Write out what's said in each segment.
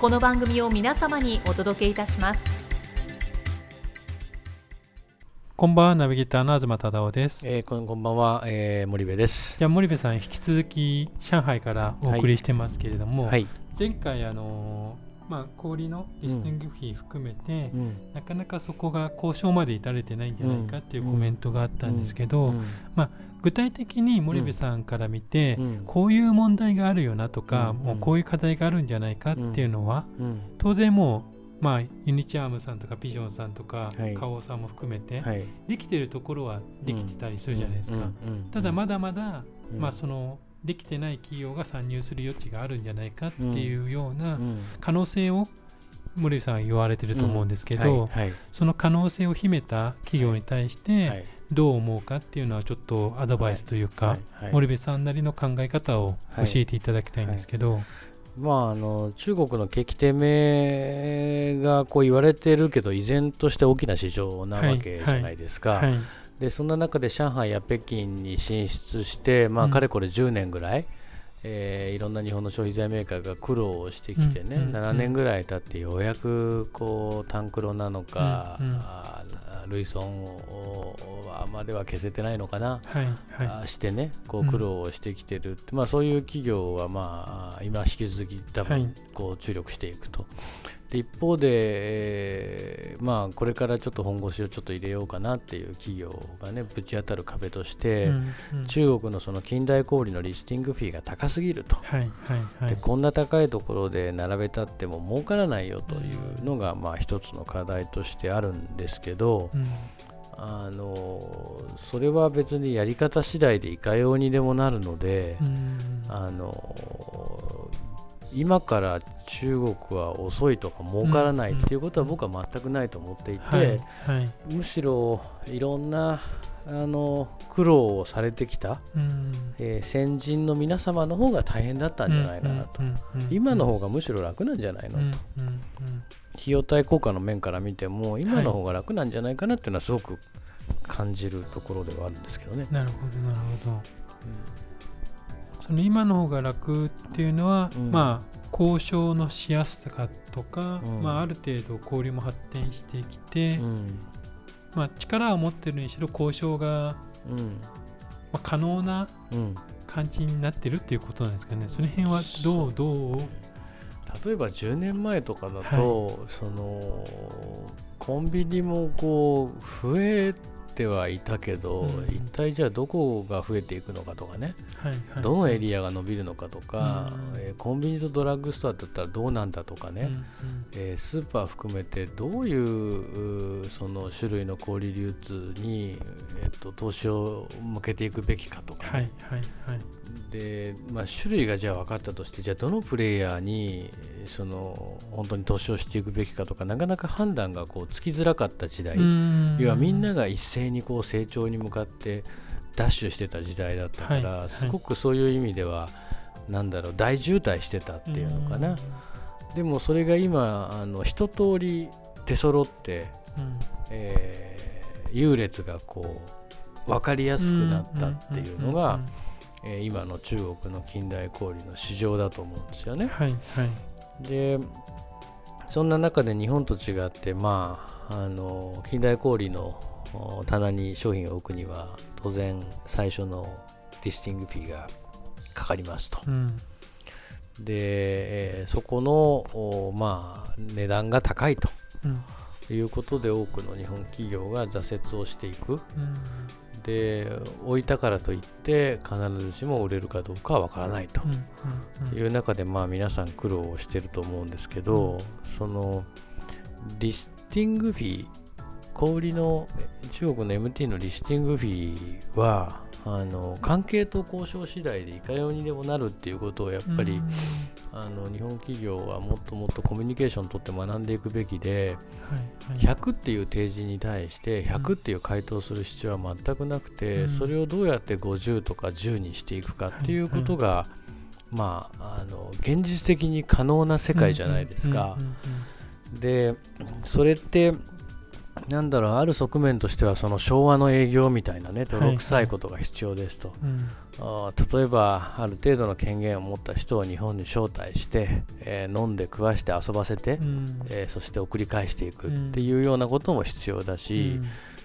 この番組を皆様にお届けいたしますこんばんはナビゲーターの東忠夫です、えー、こんこんばんは、えー、森部です。じゃあ森部さん引き続き上海からお送りしてますけれども、はい。前回あのーまあ氷のリスティングフィー含めて、うん。なかなかそこが交渉まで至れてないんじゃないかっていうコメントがあったんですけど、うん。具体的に森部さんから見て、うん。こういう問題があるよなとか、うん。もうこういう課題があるんじゃないかっていうのは、うん。当然もうまあユニチャームさんとかビジョンさんとか、はい。花王さんも含めて、はい。できてるところはできてたりするじゃないですか、ただまだまだ、うん。まあそのできてない企業が参入する余地があるんじゃないかっていうようなうん。可能性を森部さんは言われてると思うんですけど、はい。はい。その可能性を秘めた企業に対してはい。どう思うかっていうのはちょっとアドバイスというか、はい。はい。森部さんなりの考え方を教えていただきたいんですけど、まああの中国の景気低迷がこう言われてるけど依然として大きな市場なわけじゃないですか。はいでそんな中で上海や北京に進出して、まあ、うん。かれこれ10年ぐらい、えーいろんな日本の消費財メーカーが苦労をしてきてね、うん。うん7年ぐらい経ってようやくこうタンクロなのか、うん。うん。あールイソンをまでは消せてないのかな、はいはい。してねこううん苦労をしてきてるって、まあ、そういう企業は、まあ、今引き続き多はい。分こう注力していくと。で一方で、えーまあ、これからちょっと本腰をちょっと入れようかなっていう企業がねぶち当たる壁として、うんうん。中国のその近代小売のリスティングフィーが高すぎると、はいはいはい。でこんな高いところで並べたっても儲からないよというのが、まあ、一つの課題としてあるんですけど、うん。あのそれは別にやり方次第でいかようにでもなるので、うん。あの今から中国は遅いとか儲からないっていうことは僕は全くないと思っていて、むしろいろんなあの苦労をされてきた、うん。えー先人の皆様の方が大変だったんじゃないかなと、うんうんうん今の方がむしろ楽なんじゃないのと、うんうんうん費用対効果の面から見ても今の方が楽なんじゃないかなっていうのはすごく感じるところではあるんですけどね。なるほどなるほどその今の方が楽っていうのは、うん。まあ交渉のしやすさとか、うん。まあ、ある程度交流も発展してきて、うん。まあ、力を持ってるにしろ交渉が、うん。まあ、可能なうん。感じになってるっていうことなんですかね。その辺はどうどう？例えば10年前とかだと、そのコンビニもこう増えてはいたけど、うん。一体じゃあどこが増えていくのかとかね、はいはい。どのエリアが伸びるのかとか、うん。えーコンビニとドラッグストアだったらどうなんだとかね、うんうん。えースーパー含めてどういううその種類の小売流通に、えっと投資を向けていくべきかとかね、はいはいはい。で、まあ、種類がじゃあ分かったとしてじゃあどのプレイヤーにその本当に投資をしていくべきかとかなかなか判断がこうつきづらかった時代、要はみんなが一斉にこう成長に向かってダッシュしてた時代だったから、はい。はい。すごくそういう意味ではなんだろう大渋滞してたっていうのかな、でもそれが今あの一通り出揃って、うん。えー優劣がこう分かりやすくなったっていうのが、えー今の中国の近代小売の市場だと思うんですよね。はい。はいでそんな中で日本と違ってまああの近代小売のお棚に商品を置くには当然最初のリスティングフィーがかかりますと。うん。で、えーそこのおまあ値段が高いとうん。いうことで多くの日本企業が挫折をしていく。うんで置いたからといって必ずしも売れるかどうかは分からないと。いう中でまあ皆さん苦労をしてると思うんですけど、そのリスティングフィー小売りの中国の MT のリスティングフィーはあの関係と交渉次第でいかようにでもなるっていうことをやっぱり、うんあの日本企業はもっともっとコミュニケーションをとって学んでいくべきで、はいはい。100っていう提示に対して100っていう回答をする必要は全くなくて、うん。それをどうやって50とか10にしていくかっていうことが、まああの現実的に可能な世界じゃないですか。でそれってなんだろうある側面としてはその昭和の営業みたいなね泥臭いことが必要ですと、うん。うんあー例えばある程度の権限を持った人を日本に招待して、えー飲んで食わして遊ばせて、うん。えーそして送り返していくっていうようなことも必要だし、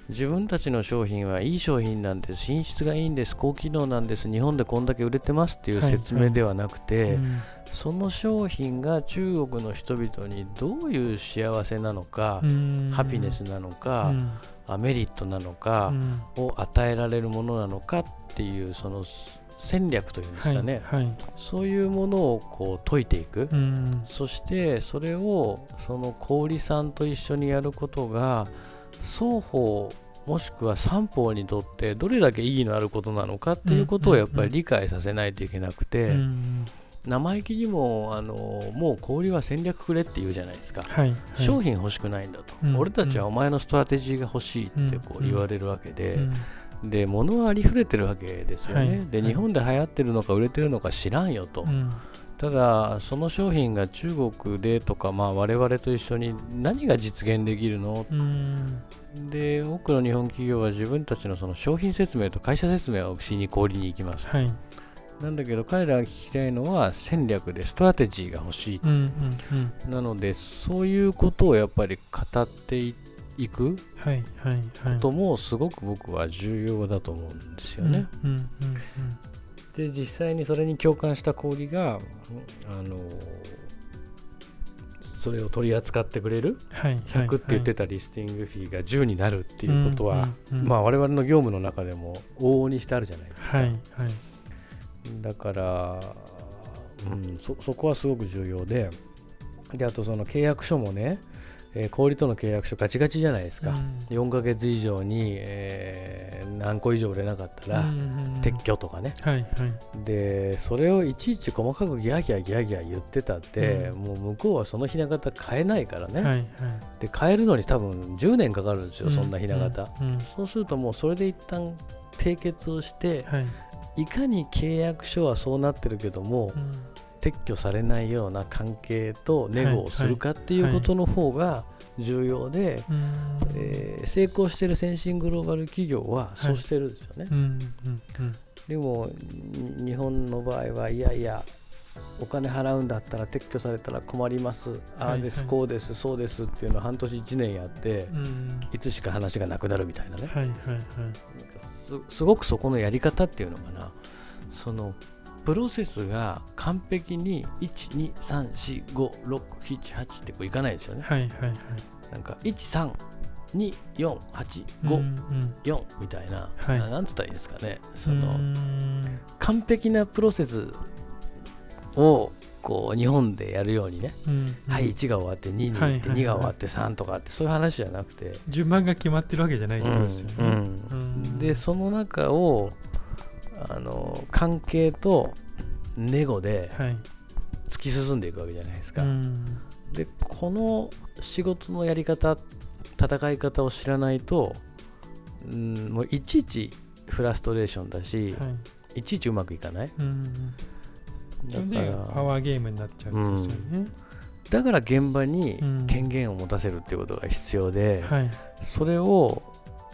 自分たちの商品はいい商品なんです。品質がいいんです。高機能なんです。日本でこんだけ売れてますっていうはい説明ではなくて、うん。その商品が中国の人々にどういう幸せなのか、うん。ハピネスなのうか、ん。あメリットなのかうん。を与えられるものなのかっていうその戦略というんですかね、はいはい。そういうものをこう解いていく、うん。そしてそれをその小売さんと一緒にやることが双方もしくは三方にとってどれだけ意義のあることなのかっていうことをやっぱり理解させないといけなくて、うん生意気にもあのもう小売は戦略くれって言うじゃないですか、はいはい。商品欲しくないんだと、うん俺たちはお前のストラテジーが欲しいってこううん言われるわけで、うん。で物はありふれてるわけですよね、はいはい。で日本で流行ってるのか売れてるのか知らんよと、うんただその商品が中国でとか、まあ、我々と一緒に何が実現できるの？うん。で多くの日本企業は自分たちのその商品説明と会社説明をしに小売りに行きます。はい。なんだけど彼らが聞きたいのは戦略でストラテジーが欲しい。うんうんうん。なのでそういうことをやっぱり語っていいくこともすごく僕は重要だと思うんですよね。うんうんうんで実際にそれに共感した小売があのそれを取り扱ってくれる？はい100って言ってたリスティングフィーが10になるっていうことは、うんうんうん。まあ我々の業務の中でも往々にしてあるじゃないですか。はいはい。だから、うん、そそこはすごく重要でであとその契約書もね、えー小売との契約書ガチガチじゃないですか、うん。4ヶ月以上に、えー何個以上売れなかったら撤去とかね、はいはい。でそれをいちいち細かくギャーギャーギャーギャー言ってたって、うん。もう向こうはそのひな形変えないからね、はいはい。で変えるのに多分10年かかるんですよ、そんなひな形、そうするともうそれで一旦締結をしてはい。いかに契約書はそうなってるけども、うん撤去されないような関係とネゴをするかっていうことの方が重要で、うん。えー成功してる先進グローバル企業はそうしてるんですよね、でもに日本の場合はいやいやお金払うんだったら撤去されたら困ります。ああです、こうですそうですっていうのを半年1年やって、うん。いつしか話がなくなるみたいなね。すごくそこのやり方っていうのかな。そのプロセスが完璧に1234567ってこういかないですよね。はいはいはい。なんか1324854、うんうん。みたいな、はい。ななんつったらいいですかね。そうのん。完璧なプロセスをこう日本でやるようにね、うんはい1が終わって2に行って、はいはいはい。2が終わって3とかってそういう話じゃなくて、順番が決まってるわけじゃないってことですよね。うん。うん。でその中をあの関係とネゴではい。突き進んでいくわけじゃないですか、うん。でこの仕事のやり方戦い方を知らないと、うん、もういちいちフラストレーションだし、はい。い、ちいちうまくいかない。うんそれだでパからワーゲームになっちゃうん。ですよね。だから現場にうん。権限を持たせるっていうことが必要で、はい。それを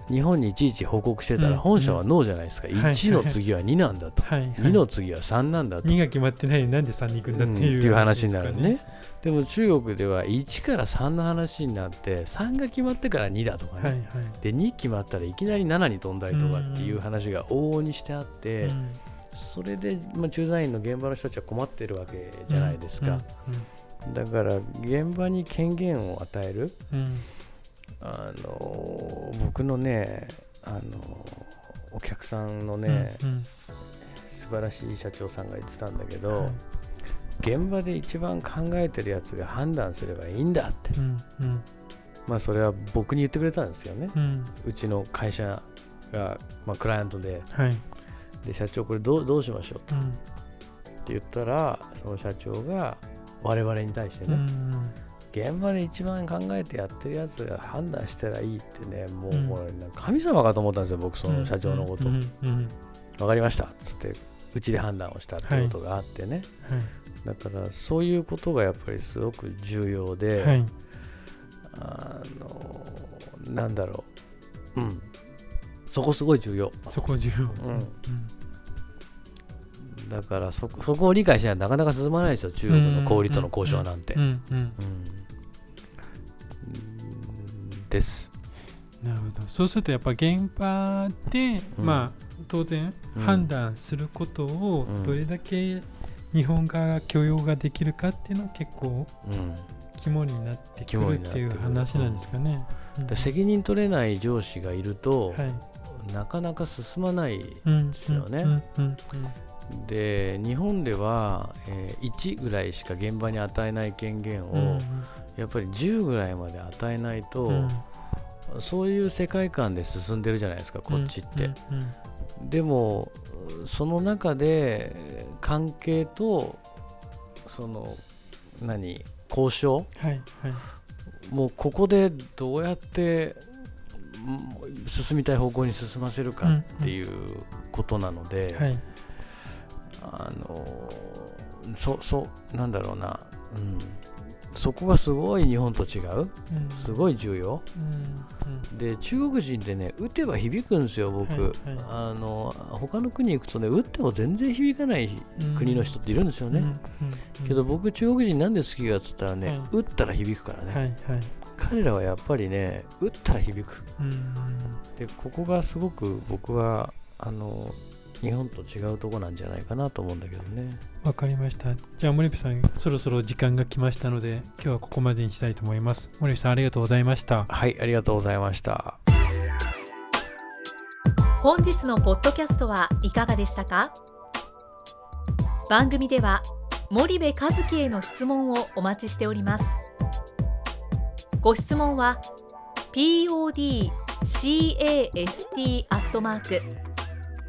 日本にいちいち報告してたうんら本社はノーじゃないですか、はい。1の次は2なんだと、はい。はい。2の次は3なんだと、2が決まってないなんで3に行くんだってうんいうっていう話になるね。でも中国では1から3の話になって3が決まってから2だとかね、はいはい。で2決まったらいきなり7に飛んだりとかっていう話が往々にしてあって、うん。それで、まあ、駐在員の現場の人たちは困ってるわけじゃないですか。うん。だから現場に権限を与えるうんあの僕のねあのお客さんのね、うん素晴らしい社長さんが言ってたんだけど、はい。現場で一番考えてるやつが判断すればいいんだって、うんうん。まあそれは僕に言ってくれたんですよね、うん。うちの会社が、まあ、クライアントで。はい。で社長これどうどうしましょうと。うん。って言ったらその社長が我々に対してね、うん現場で一番考えてやってるやつが判断したらいいってねもううん。これ、ね神様かと思ったんですよ僕その社長のこと、うんうんうん分かりましたっつってうちで判断をしたってことがあってね、だからそういうことがやっぱりすごく重要で、はい。はいあのなんだろう。うん。そこすごい重要。そこ重要。うんだからそこそこを理解しないとなかなか進まないですよ中国の小売との交渉なんて、です、なるほど。そうするとやっぱ現場で、うん。まあ当然うん。判断することをうん。どれだけ日本側が許容ができるかっていうのは結構うん、肝になってく肝るっててくる話なんですかね。うん。で責任取れない上司がいると、はい。なかなか進まないうん。ですよねで日本では、えー1ぐらいしか現場に与えない権限を、うん。やっぱり10ぐらいまで与えないと、うん。そういう世界観で進んでるじゃないですかこっちって、うん。うん。でもその中でえー関係とその何交渉はいはい。もうここでどうやってうん進みたい方向に進ませるかっていうことなので、はいあのそそなんだろうな、うん、そこがすごい日本と違う。うん。すごい重要。うん。で中国人ってね打てば響くんですよ僕、はいはい。あの他の国行くとね打っても全然響かないうん国の人っているんですよね、けど僕中国人なんで好きかっつったらね、はい。打ったら響くからね、はいはい。彼らはやっぱりね打ったら響く。うん。でここがすごく僕はあの日本と違うとこなんじゃないかなと思うんだけどね。わかりました。じゃあ森部さんそろそろ時間が来ましたので今日はここまでにしたいと思います。森部さんありがとうございました。はいありがとうございました。本日のポッドキャストはいかがでしたか？番組では森部一樹への質問をお待ちしております。ご質問は podcast アットマーク